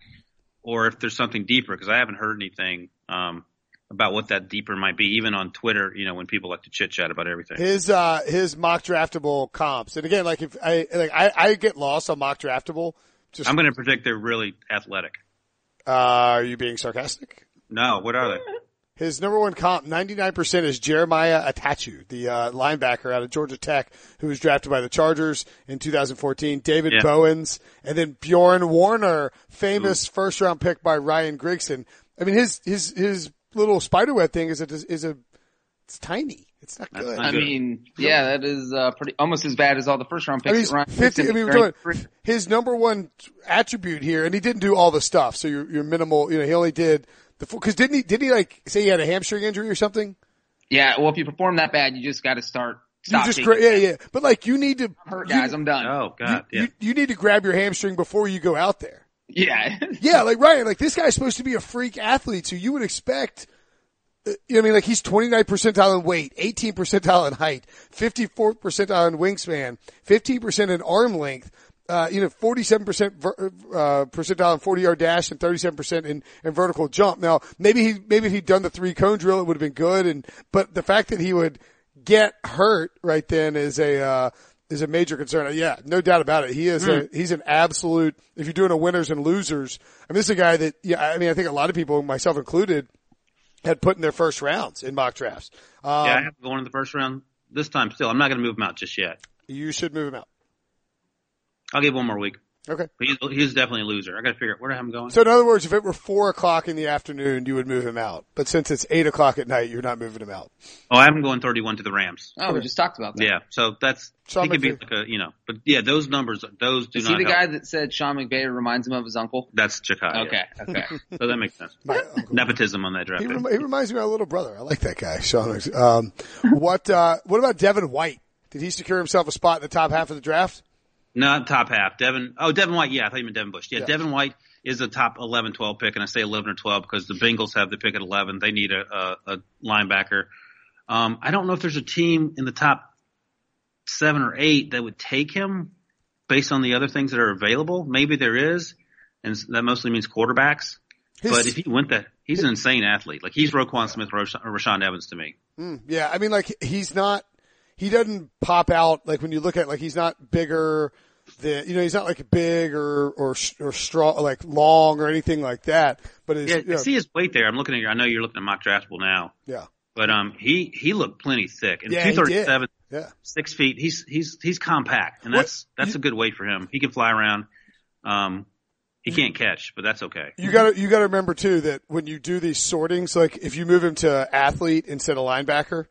or if there's something deeper because I haven't heard anything um, about what that deeper might be. Even on Twitter, you know, when people like to chit chat about everything. His uh his mock draftable comps, and again, like if I like I, I get lost on mock draftable. Just I'm going to predict they're really athletic. uh, are you being sarcastic? No, what are they? <laughs> His number one comp, 99% is Jeremiah Attaochu, the uh, linebacker out of Georgia Tech, who was drafted by the Chargers in 2014. David Yeah. Bowens, and then Bjorn Werner, famous first round pick by Ryan Grigson. I mean, his his his little spiderweb thing is a is a it's tiny. It's not good. not I good. mean, yeah, that is uh, pretty almost as bad as all the first round I picks. mean, Ryan he's 50, I mean, we're talking his number one attribute here, and he didn't do all the stuff. So you're, you're minimal, you know, he only did the cause didn't he, didn't he like say he had a hamstring injury or something? yeah, well, if you perform that bad, you just got to start. You just, gra- yeah, yeah. But like you need to, I'm hurt, you- guys. I'm done. Oh you, God, yeah. you, you need to grab your hamstring before you go out there. Yeah. <laughs> Yeah, like Ryan, like this guy's supposed to be a freak athlete, so you would expect. uh, You know, what I mean, like he's 29 percentile in weight, 18 percentile in height, 54 percentile in wingspan, 15 percent in arm length. Uh, you know, 47 percent uh, percentile in 40 yard dash and 37 percent in, in vertical jump. Now, maybe he maybe if he'd done the three cone drill, it would have been good. And but the fact that he would get hurt right then is a uh, is a major concern. Uh, Yeah, no doubt about it. He is a he's an absolute. If you're doing a winners and losers, I mean, this is a guy that yeah. I mean, I think a lot of people, myself included, had put in their first rounds in mock drafts. Um, yeah, I have to go in the first round this time. Still, I'm not going to move him out just yet. You should move him out. I'll give one more week. Okay. But he's, he's definitely a loser. I got to figure out where I'm going. So in other words, if it were four o'clock in the afternoon, you would move him out. But since it's eight o'clock at night, you're not moving him out. oh, I'm going 31 to the Rams. Oh, we just talked about that. Yeah, so that's Sean he could be like a you know, but yeah, those numbers, those do Is not he the help. guy that said Sean McVay reminds him of his uncle? That's Chicago. Okay, okay. <laughs> so that makes sense. My uncle. Nepotism on that draft. He, rem- he reminds me of my little brother. I like that guy, Sean. Um, what uh, what about Devin White? Did he secure himself a spot in the top half of the draft? Not top half. Devin. Oh, Devin White. Yeah, I thought you meant Devin Bush. Yeah, Yeah. Devin White is a top 11, 12 pick, and I say 11 or 12 because the Bengals have the pick at 11. They need a, a, a linebacker. Um, I don't know if there's a team in the top seven or eight that would take him based on the other things that are available. Maybe there is, and that mostly means quarterbacks. His- but if he went that, he's an insane athlete. Like he's Roquan Smith or Rashawn- Evans to me. Mm, yeah, I mean, like he's not. He doesn't pop out like when you look at like he's not bigger than you know he's not like big or or or strong like long or anything like that. But his, Yeah, you know, I see his weight there. I'm looking at your. I know you're looking at mock draftable now, yeah, but um, he he looked plenty thick. And Yeah, he did. 237, yeah. six feet. He's he's he's compact, and What- that's that's a good weight for him. He can fly around. Um, he can't catch, but that's okay. You gotta you gotta remember too that when you do these sortings, like if you move him to athlete instead of linebacker,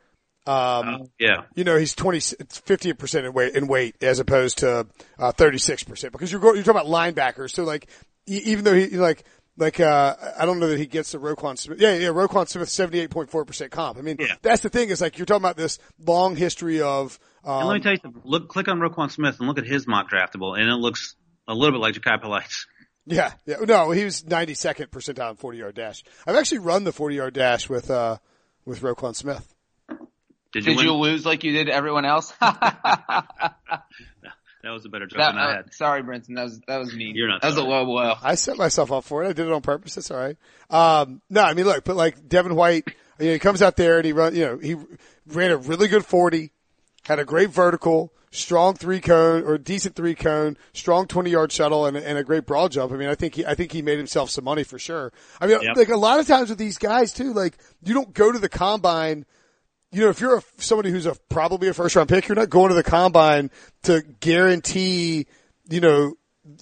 um, Yeah, you know he's 20 50 percent in weight in weight as opposed to thirty six percent because you're you're talking about linebackers. So like even though he like like uh I don't know that he gets the Roquan Smith. Yeah, yeah, Roquan Smith seventy eight point four percent comp. I mean Yeah. that's the thing is like you're talking about this long history of um, and let me tell you something. Look, click on Roquan Smith and look at his mock draftable, and it looks a little bit like Jachai Polite's. <laughs> Yeah, yeah. No, he was 92nd percentile in 40 yard dash. I've actually run the 40 yard dash with, uh, with Roquan Smith. Did you Did win? you lose like you did everyone else? <laughs> that was a better joke That- than I uh, had. sorry, Brinson. That was that was mean. You're not That was a sorry. low blow. I set myself up for it. I did it on purpose. That's all right. Um, no, I mean, look, but like Devin White, you know, he comes out there and he run, you know, he ran a really good 40, had a great vertical, strong three cone or decent three cone, strong 20 yard shuttle and, and a great broad jump. I mean, I think he, I think he made himself some money for sure. I mean, Yep. like a lot of times with these guys too, like you don't go to the combine you know, if you're a, somebody who's a probably a first round pick, you're not going to the combine to guarantee, you know,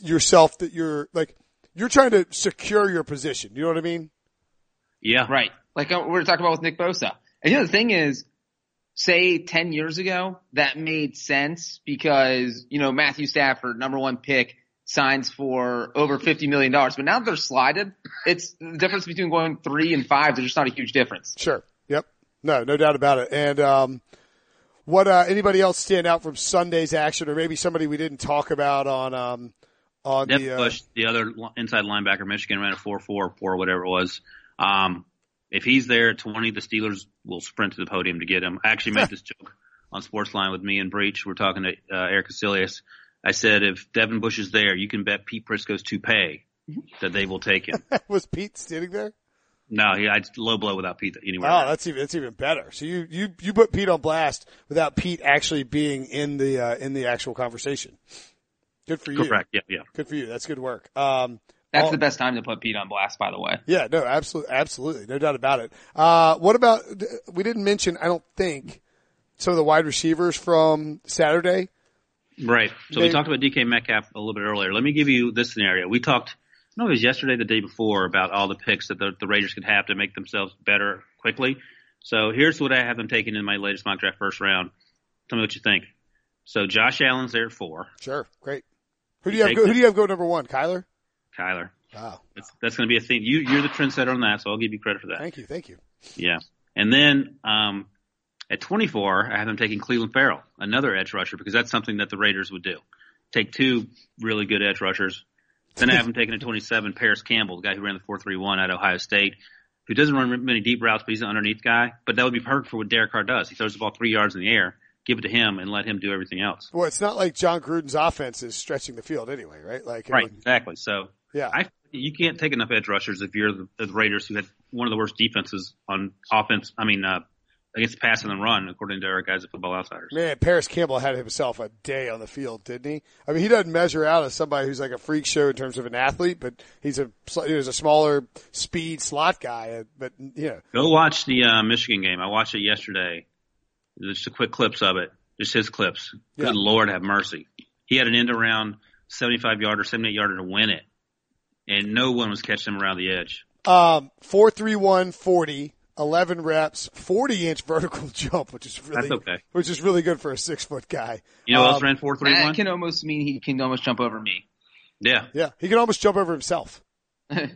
yourself that you're like you're trying to secure your position. You know what I mean? Yeah. Right. Like uh, we were talking about with Nick Bosa. And you know, the thing is, say 10 years ago, that made sense because, you know, Matthew Stafford, number one pick, signs for over $50 million. But now that they're slided, it's the difference between going three and five. There's just not a huge difference. Sure. No, no doubt about it. And, um, what, uh, anybody else stand out from Sunday's action or maybe somebody we didn't talk about on, um, on the, uh, Bush, the other inside linebacker, Michigan ran a 4-4, 4 whatever it was. Um, if he's there at 20, the Steelers will sprint to the podium to get him. I actually made <laughs> this joke on Sportsline with me and Breech. We're talking to uh, Eric Casilius. I said, if Devin Bush is there, you can bet Pete Prisco's toupee that they will take him. <laughs> was Pete standing there? No, he, I'd low blow without Pete anywhere. Oh, that's even that's even better. So you you you put Pete on blast without Pete actually being in the uh, in the actual conversation. Good for you. Correct. Yeah, yeah. Good for you. That's good work. Um, That's all- the best time to put Pete on blast, by the way. yeah, no, absolutely, absolutely, no doubt about it. Uh, what about we didn't mention? I don't think some of the wide receivers from Saturday. Right. So They- we talked about DK Metcalf a little bit earlier. Let me give you this scenario. We talked, I don't know it was yesterday, the day before, about all the picks that the, the Raiders could have to make themselves better quickly. So here's what I have them taking in my latest mock draft first round. Tell me what you think. So Josh Allen's there at four. Sure, great. Who do you have? Go, who do you have go number one? Kyler. Kyler. Wow. That's, that's going to be a theme. You, you're the trendsetter on that, so I'll give you credit for that. Thank you, thank you. Yeah. And then, um, at 24, I have them taking Clelin Ferrell, another edge rusher, because that's something that the Raiders would do. Take two really good edge rushers. Then I have him taking a 27, Parris Campbell, the guy who ran the 431 at Ohio State, who doesn't run many deep routes, but he's an underneath guy. But that would be perfect for what Derek Carr does. He throws the ball three yards in the air, give it to him, and let him do everything else. Well, it's not like Jon Gruden's offense is stretching the field anyway, right? Like, Right, would- exactly. So yeah. I you can't take enough edge rushers if you're the, the Raiders who had one of the worst defenses on offense. I mean, uh, against pass and the run, according to our guys at Football Outsiders. Man, Parris Campbell had himself a day on the field, didn't he? I mean, he doesn't measure out as somebody who's like a freak show in terms of an athlete, but he's a he was a smaller speed slot guy. uh, But you know, Go watch the uh, Michigan game. I watched it yesterday. Just a quick clips of it. Just his clips. Good Yeah. Lord have mercy. He had an end around 75 yarder, 78 yarder to win it. And no one was catching him around the edge. um, four three one forty. 11 reps, 40 inch vertical <laughs> jump, which is really, That's okay. which is really good for a six foot guy. You know who else Um, ran That 431? can almost mean he can almost jump over me. Yeah. Yeah. He can almost jump over himself. <laughs> you know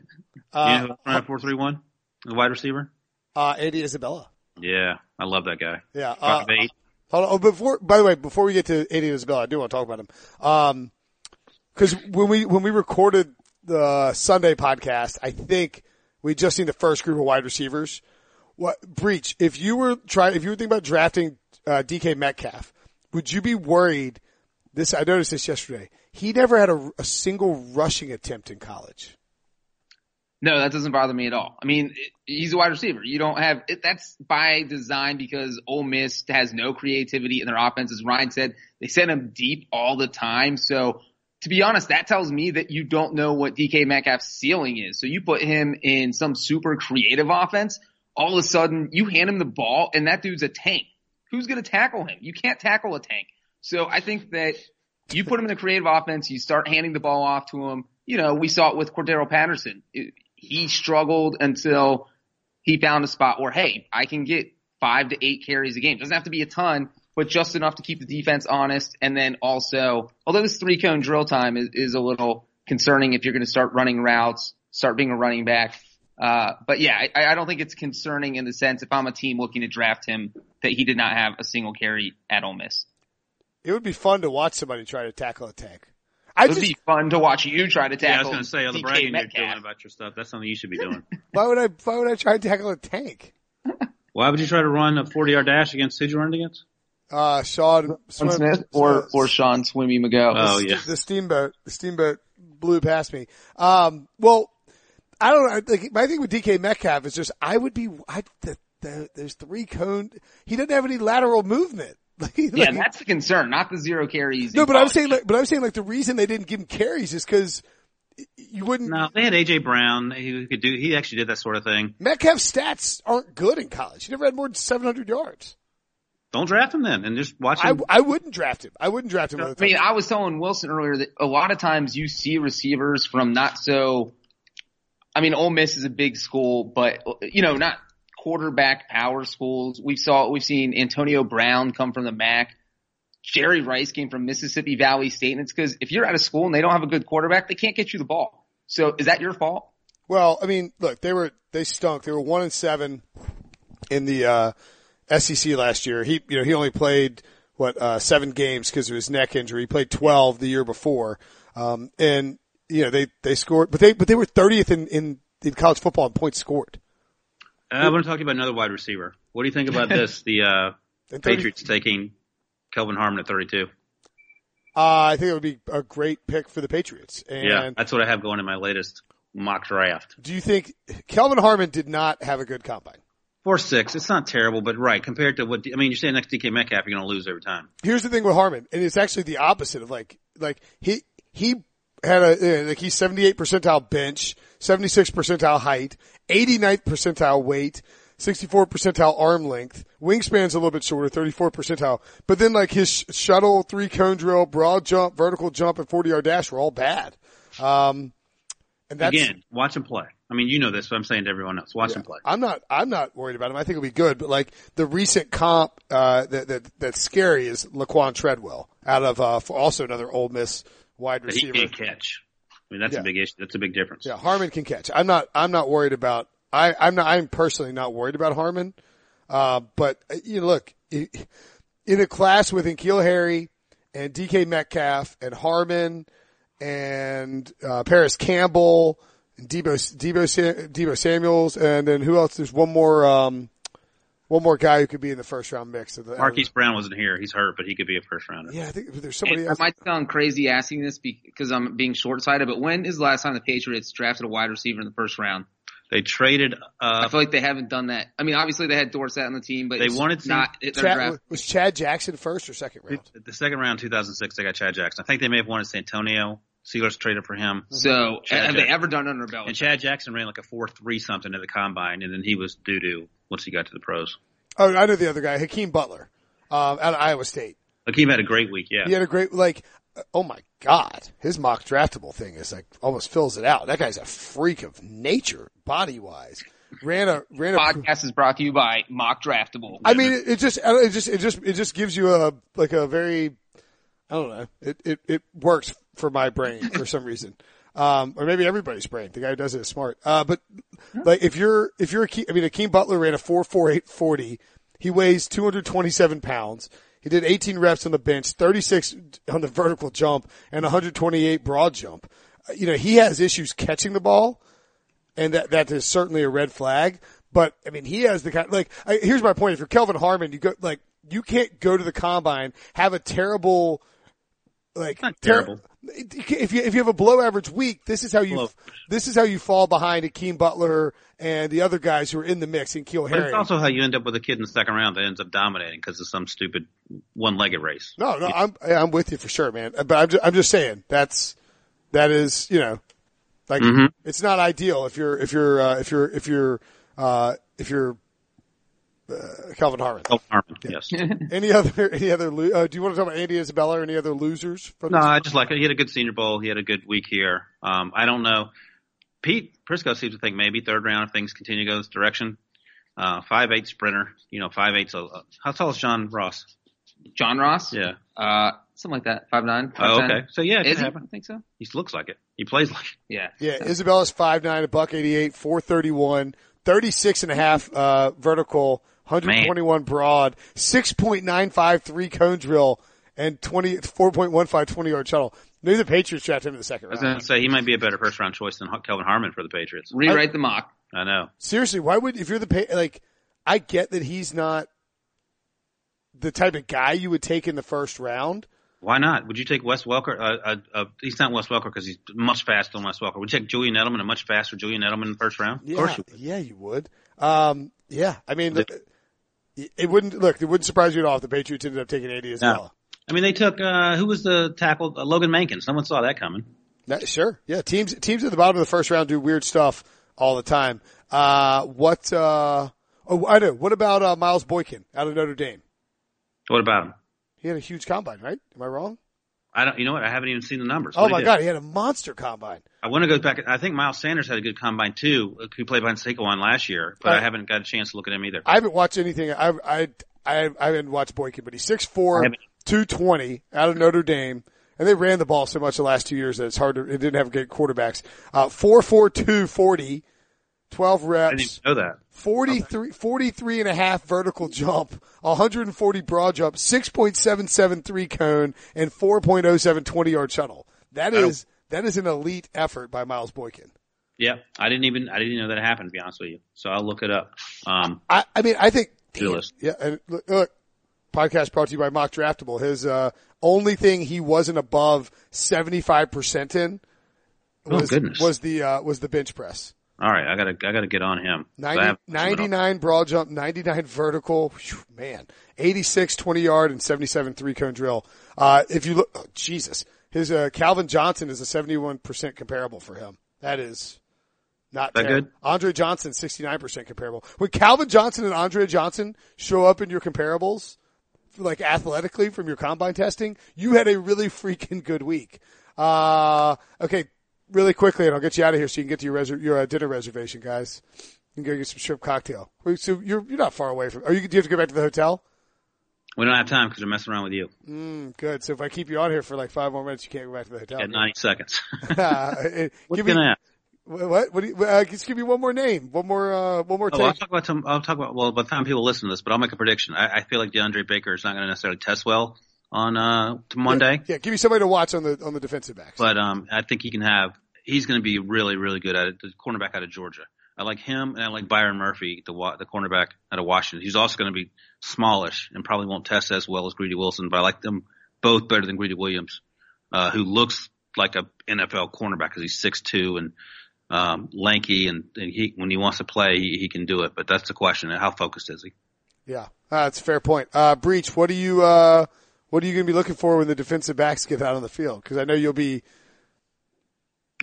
Uh, who ran 431? The wide receiver? uh, Andy Isabella. Yeah. I love that guy. Yeah. Uh, eight. Hold on. Oh, before, by the way, before we get to Andy Isabella, I do want to talk about him. Um, cause when we, when we recorded the Sunday podcast, I think we just seen the first group of wide receivers. What, Breech, if you were trying, if you were thinking about drafting, uh, DK Metcalf, would you be worried? This, I noticed this yesterday. He never had a, a single rushing attempt in college. No, that doesn't bother me at all. I mean, it, he's a wide receiver. You don't have it, that's by design because Ole Miss has no creativity in their offense. As Ryan said, they send him deep all the time. So to be honest, that tells me that you don't know what DK Metcalf's ceiling is. So you put him in some super creative offense. All of a sudden you hand him the ball and that dude's a tank. Who's going to tackle him? You can't tackle a tank. So I think that you put him in a creative offense, you start handing the ball off to him. You know, we saw it with Cordarrelle Patterson. It- he struggled until he found a spot where, hey, I can get five to eight carries a game. Doesn't have to be a ton, but just enough to keep the defense honest. And then also, although this three cone drill time is, is a little concerning if you're going to start running routes, start being a running back. Uh, but yeah, I, I don't think it's concerning in the sense if I'm a team looking to draft him that he did not have a single carry at Ole Miss. It would be fun to watch somebody try to tackle a tank. I It would just, be fun to watch you try to tackle. Yeah, I was going to say, all the bragging Metcalf. you're doing about your stuff, that's something you should be doing. <laughs> why would I, why would I try to tackle a tank? <laughs> Why would you try to run a 40 yard dash against who'd you run against? Uh, Sean Sean Swim- Smith or or Sean Swimmy McGo. Oh, the, yeah. the steamboat, the steamboat blew past me. Um, well, I don't know. Like, my thing with DK Metcalf is just, I would be, I, the, the, there's three cone. He doesn't have any lateral movement. <laughs> Like, yeah, like- that's the concern, not the zero carries. no, in but I'm saying like, but I'm saying like the reason they didn't give him carries is because you wouldn't, No, they had AJ Brown. He could do. He actually did that sort of thing. Metcalf's stats aren't good in college. He never had more than 700 yards. Don't draft him then, and just watch I, him. I wouldn't draft him. I wouldn't draft him. I mean, I was telling Wilson earlier that a lot of times you see receivers from not so. I mean, Ole Miss is a big school, but you know, not quarterback power schools. We saw we've seen Antonio Brown come from the MAC. Jerry Rice came from Mississippi Valley State, and it's because if you're at a school and they don't have a good quarterback, they can't get you the ball. So is that your fault? Well, I mean, look, they were they stunk. They were one and seven in the uh, SEC last year. He, you know, he only played what uh, seven games because of his neck injury. He played twelve the year before, um, and you know they they scored, but they but they were thirtieth in, in in college football in points scored. Uh, I want to talk to you about another wide receiver. What do you think about <laughs> this? The uh, 30 Patriots taking Kelvin Harmon at 32. Uh, I think it would be a great pick for the Patriots. And Yeah, that's what I have going in my latest mock draft. do you think Kelvin Harmon did not have a good combine? Four six. It's not terrible, but right compared to what I mean, you're saying next DK Metcalf, you're going to lose every time. Here's the thing with Harmon, and it's actually the opposite of like like he he had a uh, like he's 78 percentile bench, 76 percentile height, 89th percentile weight, 64 percentile arm length, wingspan's a little bit shorter, 34 percentile, but then like his sh- shuttle, three cone drill, broad jump, vertical jump, and 40 yard dash were all bad. Um, and that's Again, watch him play. I mean, you know this, but I'm saying to everyone else, watch him play. I'm not. I'm not worried about him. I think it'll be good. But like the recent comp uh, that, that that's scary is Laquan Treadwell out of uh, for also another Ole Miss wide But he can't catch. I mean, that's Yeah. a big issue. That's a big difference. Yeah, Harmon can catch. I'm not. I'm not worried about. I, I'm not. I'm personally not worried about Harmon. Uh, but uh, you know, look in a class with N'Keal Harry and DK Metcalf and Harmon and uh, Parris Campbell and Deebo Deebo Deebo Samuels and then who else? There's one more. Um, one more guy who could be in the first round mix. Of the, Marquise Brown wasn't here. He's hurt, but he could be a first rounder. Yeah, I think there's somebody And I might sound crazy asking this because I'm being short sighted, but when is the last time the Patriots drafted a wide receiver in the first round? They traded. I Uh, feel like they haven't done that. I mean, obviously they had Dorsett on the team, but They wanted to- not it- their Chad, draft. was Chad Jackson first or second round? the second round, 2006, they got Chad Jackson. I think they may have wanted Santonio. Steelers traded for him. So Chad have they ever done under belt? And Chad Jackson ran like a four three something at the combine, and then he was doo doo once he got to the pros. Oh, I know the other guy, Hakeem Butler, um, out of Iowa State. Hakeem had a great week. Yeah, He had a great like. Oh my God, his mock draftable thing is like almost fills it out. That guy's a freak of nature, body wise. Ran a ran a. Podcast is brought to you by Mock Draftable. I mean, it, it just it just it just it just gives you a like a very I don't know. It it it works for my brain for some reason. Um, or maybe everybody's brain. The guy who does it is smart. Uh, but like if you're if you're Akeem, I mean, Akeem Butler ran a four four eight forty. He weighs two hundred twenty seven pounds. He did 18 reps on the bench, 36 on the vertical jump, and 128 broad jump. Uh, You know, he has issues catching the ball and that that is certainly a red flag. But I mean, he has the kind like. I, here's my point: if you're Kelvin Harmon, you go like you can't go to the combine have a terrible like Not ter- terrible. If you if you have a below average week, this is how you Below. this is how you fall behind Akeem Butler and the other guys who are in the mix N'Keal Harry. it's also how you end up with a kid in the second round that ends up dominating because of some stupid one legged race. No, no, I'm I'm with you for sure, man. But I'm just, I'm just saying that's that is you know like Mhm. it's not ideal if you're if you're uh, if you're if you're uh, if you're uh, Kelvin Harmon. Oh, Harmon, yes. <laughs> Any other any other uh, do you want to talk about Andy Isabella or any other losers from No. I just like it. He had a good Senior Bowl. He had a good week here. Um, I don't know. Pete Prisco seems to think maybe third round if things continue to go this direction. Uh, five eight sprinter. You know, five eight's a. How tall is John Ross? John Ross? Yeah. Uh, something like that. Five nine. Oh, okay. So yeah, it Is he? happen. I think so. He looks like it. He plays like it. Yeah. Yeah, Isabella's five nine, a buck eighty eight, four thirty one, thirty six and a half uh, vertical, hundred twenty one broad, six point nine five three cone drill, and twenty four point one five twenty yard shuttle. Maybe the Patriots draft him in the second I was round. going to say he might be a better first round choice than Kelvin Harmon for the Patriots. Rewrite the mock. I know. Seriously, why would if you're the pa- like? I get that he's not the type of guy you would take in the first round. Why not? Would you take Wes Welker? Uh, uh, uh, he's not Wes Welker because he's much faster than Wes Welker. Would you take Julian Edelman, a much faster Julian Edelman in the first round? Yeah, Of course you would. yeah, you would. Um, yeah, I mean, the, it wouldn't look. It wouldn't surprise you at all if the Patriots ended up taking eighty Andy well. I mean, they took, uh, who was the tackle? Uh, Logan Mankins. Someone saw that coming. That- sure. Yeah. Teams, teams at the bottom of the first round do weird stuff all the time. Uh, what, uh, oh, I know. What about, uh, Miles Boykin out of Notre Dame? What about him? He had a huge combine, right? Am I wrong? I don't. You know what? I haven't even seen the numbers. Oh what my god, he had a monster combine. I want to go back. I think Miles Sanders had a good combine too. He played behind Saquon last year, but I, I haven't got a chance to look at him either. I haven't watched anything. I I I, I haven't watched Boykin, but he's six four, two twenty out of Notre Dame, and they ran the ball so much the last two years that it's hard to. It didn't have good quarterbacks. Uh, four four two forty 12 reps. know that. 43, okay. 43 and a half vertical jump, 140 broad jump, 6.773 cone, and 4.07 20 yard shuttle. That is, that is an elite effort by Miles Boykin. Yeah, I didn't even I didn't know that happened. To be honest with you, so I'll look it up. Um, I, I mean, I think damn, yeah. And look, look, podcast brought to you by Mock Draftable. His uh, only thing he wasn't above seventy five percent in oh, was oh, was the uh, was the bench press all right, I gotta. I gotta get on him. 90, have- 99 broad jump, 99 vertical, Phew, man, 86 20 yard and 77 three cone drill. Uh, if you look, oh, Jesus, his, uh, Calvin Johnson is a 71% comparable for him. That is not That good? Andre Johnson, 69% comparable. When Calvin Johnson and Andre Johnson show up in your comparables, like athletically from your combine testing, you had a really freaking good week. Uh, okay, really quickly, and I'll get you out of here so you can get to your reser- your uh, dinner reservation, guys. You can go get some shrimp cocktail. So you're you're not far away from. Are you? Do you have to go back to the hotel? We don't have time because we're messing around with you Mm, good. So if I keep you on here for like five more minutes, you can't go back to the hotel. at 90 seconds. <laughs> Uh, <laughs> What's give me gonna happen? what? What? Do you, uh, just give me one more name. One more. Uh, one more Oh, I'll talk about some. I'll talk about. Well, by the time people listen to this, but I'll make a prediction. I, I feel like DeAndre Baker is not going to necessarily test well on uh to Monday, yeah, give me somebody to watch on the on the defensive backs. but um, I think he can have. He's going to be really, really good at it. The cornerback out of Georgia. I like him, and I like Byron Murphy, the the cornerback out of Washington. He's also going to be smallish and probably won't test as well as Greedy Wilson, but I like them both better than Greedy Williams, uh, who looks like a NFL cornerback because he's six two and um, lanky, and, and he when he wants to play, he, he can do it. But that's the question: how focused is he? Yeah, uh, that's a fair point. Uh, Breech, what do you, uh, what are you going to be looking for when the defensive backs get out on the field? Cause I know you'll be,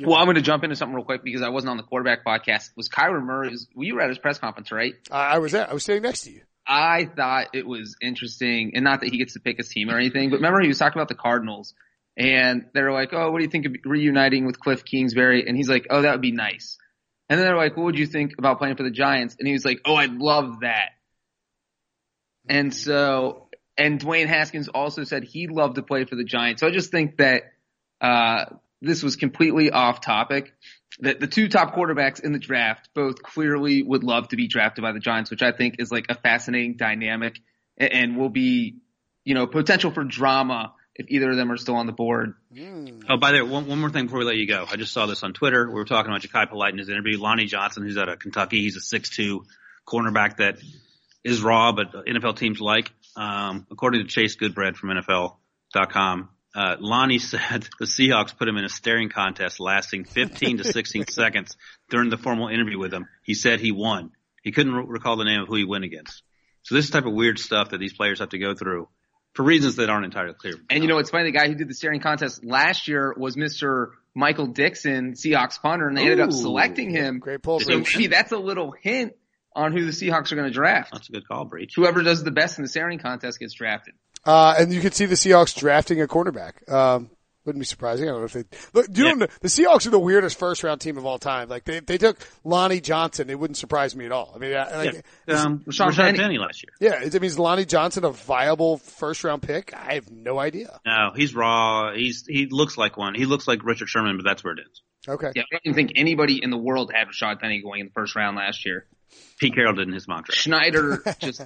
Well, I'm going to jump into something real quick because I wasn't on the quarterback podcast. Was Kyler Murray? Was, well, you were at his press conference, right? I, I was there, I was sitting next to you. I thought it was interesting, and not that he gets to pick his team or anything, but remember he was talking about the Cardinals, and they were like, "Oh, what do you think of reuniting with Cliff Kingsbury?" And he's like, "Oh, that would be nice." And then they're like, "What would you think about playing for the Giants?" And he was like, "Oh, I'd love that." And so, and Dwayne Haskins also said he'd love to play for the Giants. So I just think that uh, this was completely off topic. That the two top quarterbacks in the draft both clearly would love to be drafted by the Giants, which I think is like a fascinating dynamic and, will be, you know, potential for drama if either of them are still on the board. Oh, by the way, one, one more thing before we let you go. I just saw this on Twitter. We were talking about Jachai Polite in his interview. Lonnie Johnson, who's out of Kentucky, he's a 6'2 cornerback that is raw, but NFL teams like. Um, according to Chase Goodbread from NFL.com, uh, Lonnie <laughs> said the Seahawks put him in a staring contest lasting 15 to 16 <laughs> seconds during the formal interview with him. He said he won. He couldn't re- recall the name of who he went against. So this is the type of weird stuff that these players have to go through for reasons that aren't entirely clear. And you know, it's funny. The guy who did the staring contest last year was Mr. Michael Dickson, Seahawks punter, and they ended up selecting him. Great pull, So Breech. maybe that's a little hint on who the Seahawks are going to draft. That's a good call, Breech. Whoever does the best in the staring contest gets drafted. Uh, and you could see the Seahawks drafting a cornerback. Um, wouldn't be surprising. I don't know if they look. You Yeah. don't know, the Seahawks are the weirdest first round team of all time. Like they they took Lonnie Johnson. It wouldn't surprise me at all. I mean, I, like, Yeah. Um, Rashawn Rashad Penny. Penny. last year. yeah. Is, I mean, is Lonnie Johnson a viable first round pick? I have no idea. No, he's raw. He's he looks like one. He looks like Richard Sherman, but that's where it is. Okay. Yeah, I don't even think anybody in the world had Rashad Penny going in the first round last year. Pete Carroll did in his mock draft. Schneider <laughs> just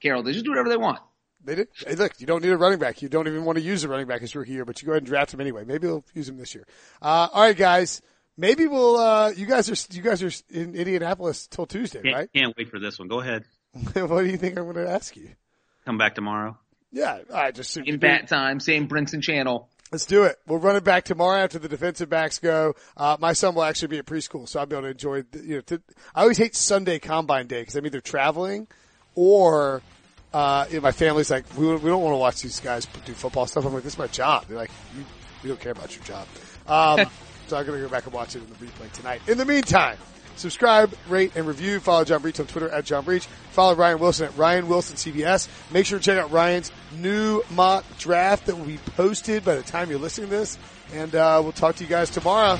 Carroll, they just do whatever they want. They did. Hey, look, you don't need a running back. You don't even want to use a running back his rookie year, but you go ahead and draft him anyway. Maybe they'll use him this year. Uh, all right, guys. Maybe we'll. Uh, you guys are you guys are in Indianapolis till Tuesday, Can't, right? can't wait for this one. Go ahead. <laughs> what do you think I'm going to ask you? Come back tomorrow. Yeah, I just In bat time, same Brinson channel. Let's do it. We'll run it back tomorrow after the defensive backs go. Uh, my son will actually be at preschool, so I'll be able to enjoy. The, you know, to, I always hate Sunday combine day because I'm either traveling or uh, you know, my family's like, we, we don't want to watch these guys do football stuff. I'm like, this is my job. They're like, you, we don't care about your job. Um, <laughs> so I'm going to go back and watch it in the replay tonight. In the meantime, Subscribe, rate, and review. Follow John Breech on Twitter at John Breech. Follow Ryan Wilson at Ryan Wilson CBS. Make sure to check out Ryan's new mock draft that will be posted by the time you're listening to this. And uh, we'll talk to you guys tomorrow.